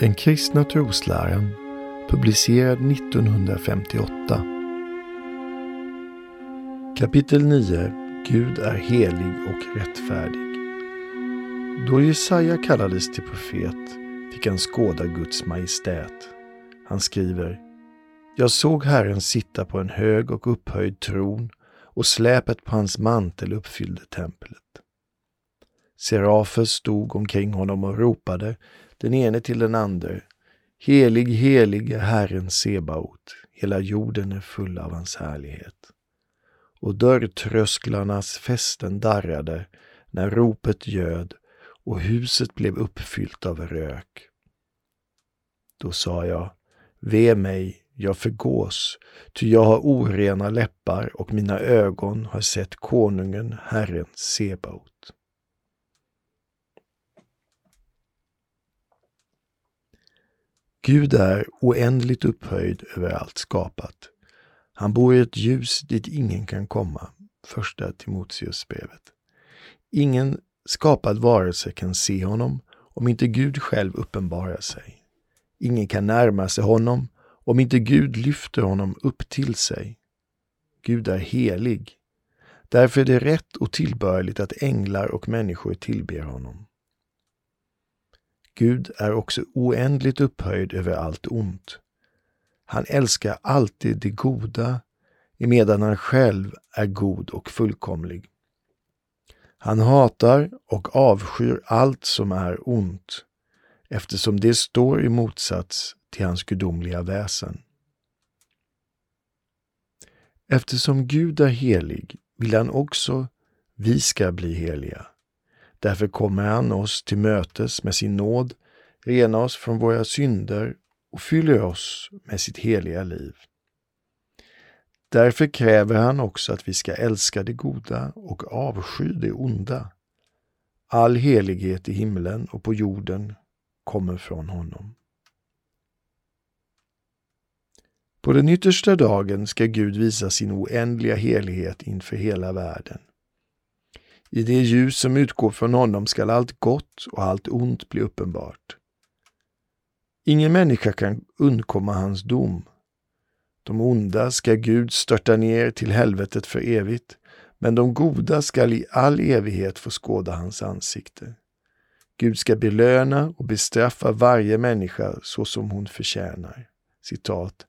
Den kristna trosläran publicerad 1958. Kapitel 9 Gud är helig och rättfärdig. Då Jesaja kallades till profet fick han skåda Guds majestät. Han skriver Jag såg Herren sitta på en hög och upphöjd tron och släpet på hans mantel uppfyllde templet. Serafer stod omkring honom och ropade, den ene till den andre. Helig, helig är Herren Sebaot, hela jorden är full av hans härlighet. Och dörrtrösklarnas fästen darrade när ropet göd och huset blev uppfyllt av rök. Då sa jag, ve mig, jag förgås, ty jag har orena läppar och mina ögon har sett konungen, Herren Sebaot. Gud är oändligt upphöjd över allt skapat. Han bor i ett ljus dit ingen kan komma. Första Timoteusbrevet. Ingen skapad varelse kan se honom om inte Gud själv uppenbarar sig. Ingen kan närma sig honom om inte Gud lyfter honom upp till sig. Gud är helig. Därför är det rätt och tillbörligt att änglar och människor tillber honom. Gud är också oändligt upphöjd över allt ont. Han älskar alltid det goda, emedan han själv är god och fullkomlig. Han hatar och avskyr allt som är ont, eftersom det står i motsats till hans gudomliga väsen. Eftersom Gud är helig vill han också vi ska bli heliga. Därför kommer han oss till mötes med sin nåd, renar oss från våra synder och fyller oss med sitt heliga liv. Därför kräver han också att vi ska älska det goda och avsky det onda. All helighet i himlen och på jorden kommer från honom. På den yttersta dagen ska Gud visa sin oändliga helighet inför hela världen. I det ljus som utgår från honom skall allt gott och allt ont bli uppenbart. Ingen människa kan undkomma hans dom. De onda ska Gud störta ner till helvetet för evigt, men de goda skall i all evighet få skåda hans ansikte. Gud ska belöna och bestraffa varje människa så som hon förtjänar. Citat.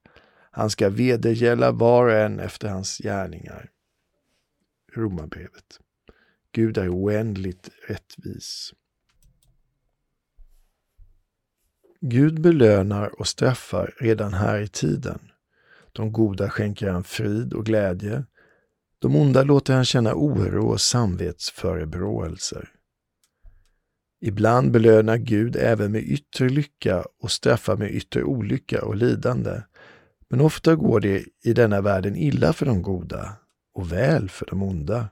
Han ska vedergälla var och en efter hans gärningar. Romarbrevet. Gud är oändligt rättvis. Gud belönar och straffar redan här i tiden. De goda skänker han frid och glädje. De onda låter han känna oro och samvetsförebråelser. Ibland belönar Gud även med yttre lycka och straffar med yttre olycka och lidande. Men ofta går det i denna världen illa för de goda och väl för de onda.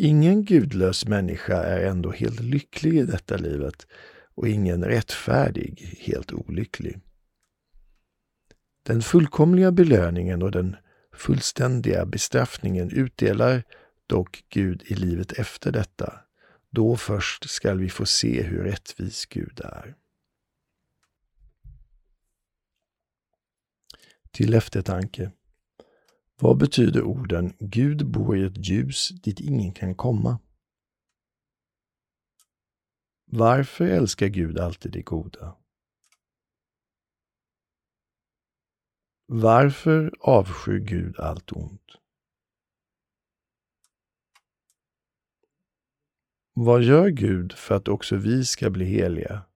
Ingen gudlös människa är ändå helt lycklig i detta livet och ingen rättfärdig helt olycklig. Den fullkomliga belöningen och den fullständiga bestraffningen utdelar dock Gud i livet efter detta. Då först skall vi få se hur rättvis Gud är. Till eftertanke. Vad betyder orden Gud bor i ett ljus dit ingen kan komma? Varför älskar Gud alltid det goda? Varför avskyr Gud allt ont? Vad gör Gud för att också vi ska bli heliga?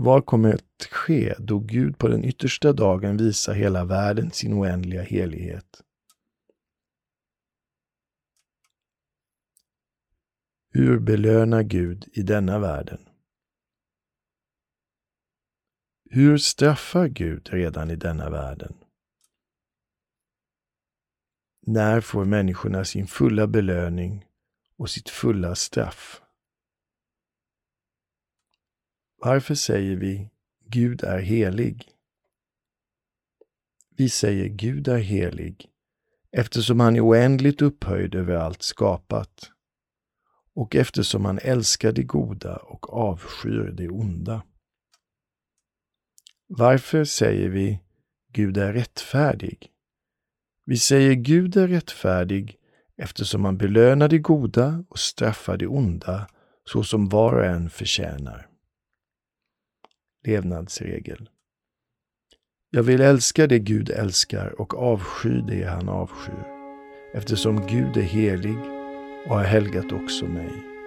Vad kommer att ske då Gud på den yttersta dagen visar hela världen sin oändliga helighet? Hur belönar Gud i denna världen? Hur straffar Gud redan i denna världen? När får människorna sin fulla belöning och sitt fulla straff? Varför säger vi Gud är helig? Vi säger Gud är helig eftersom han är oändligt upphöjd över allt skapat. och eftersom han älskar det goda och avskyr det onda. Varför säger vi Gud är rättfärdig? Vi säger Gud är rättfärdig eftersom han belönar det goda och straffar det onda så som var och en förtjänar. Levnadsregel Jag vill älska det Gud älskar och avsky det han avskyr eftersom Gud är helig och har helgat också mig.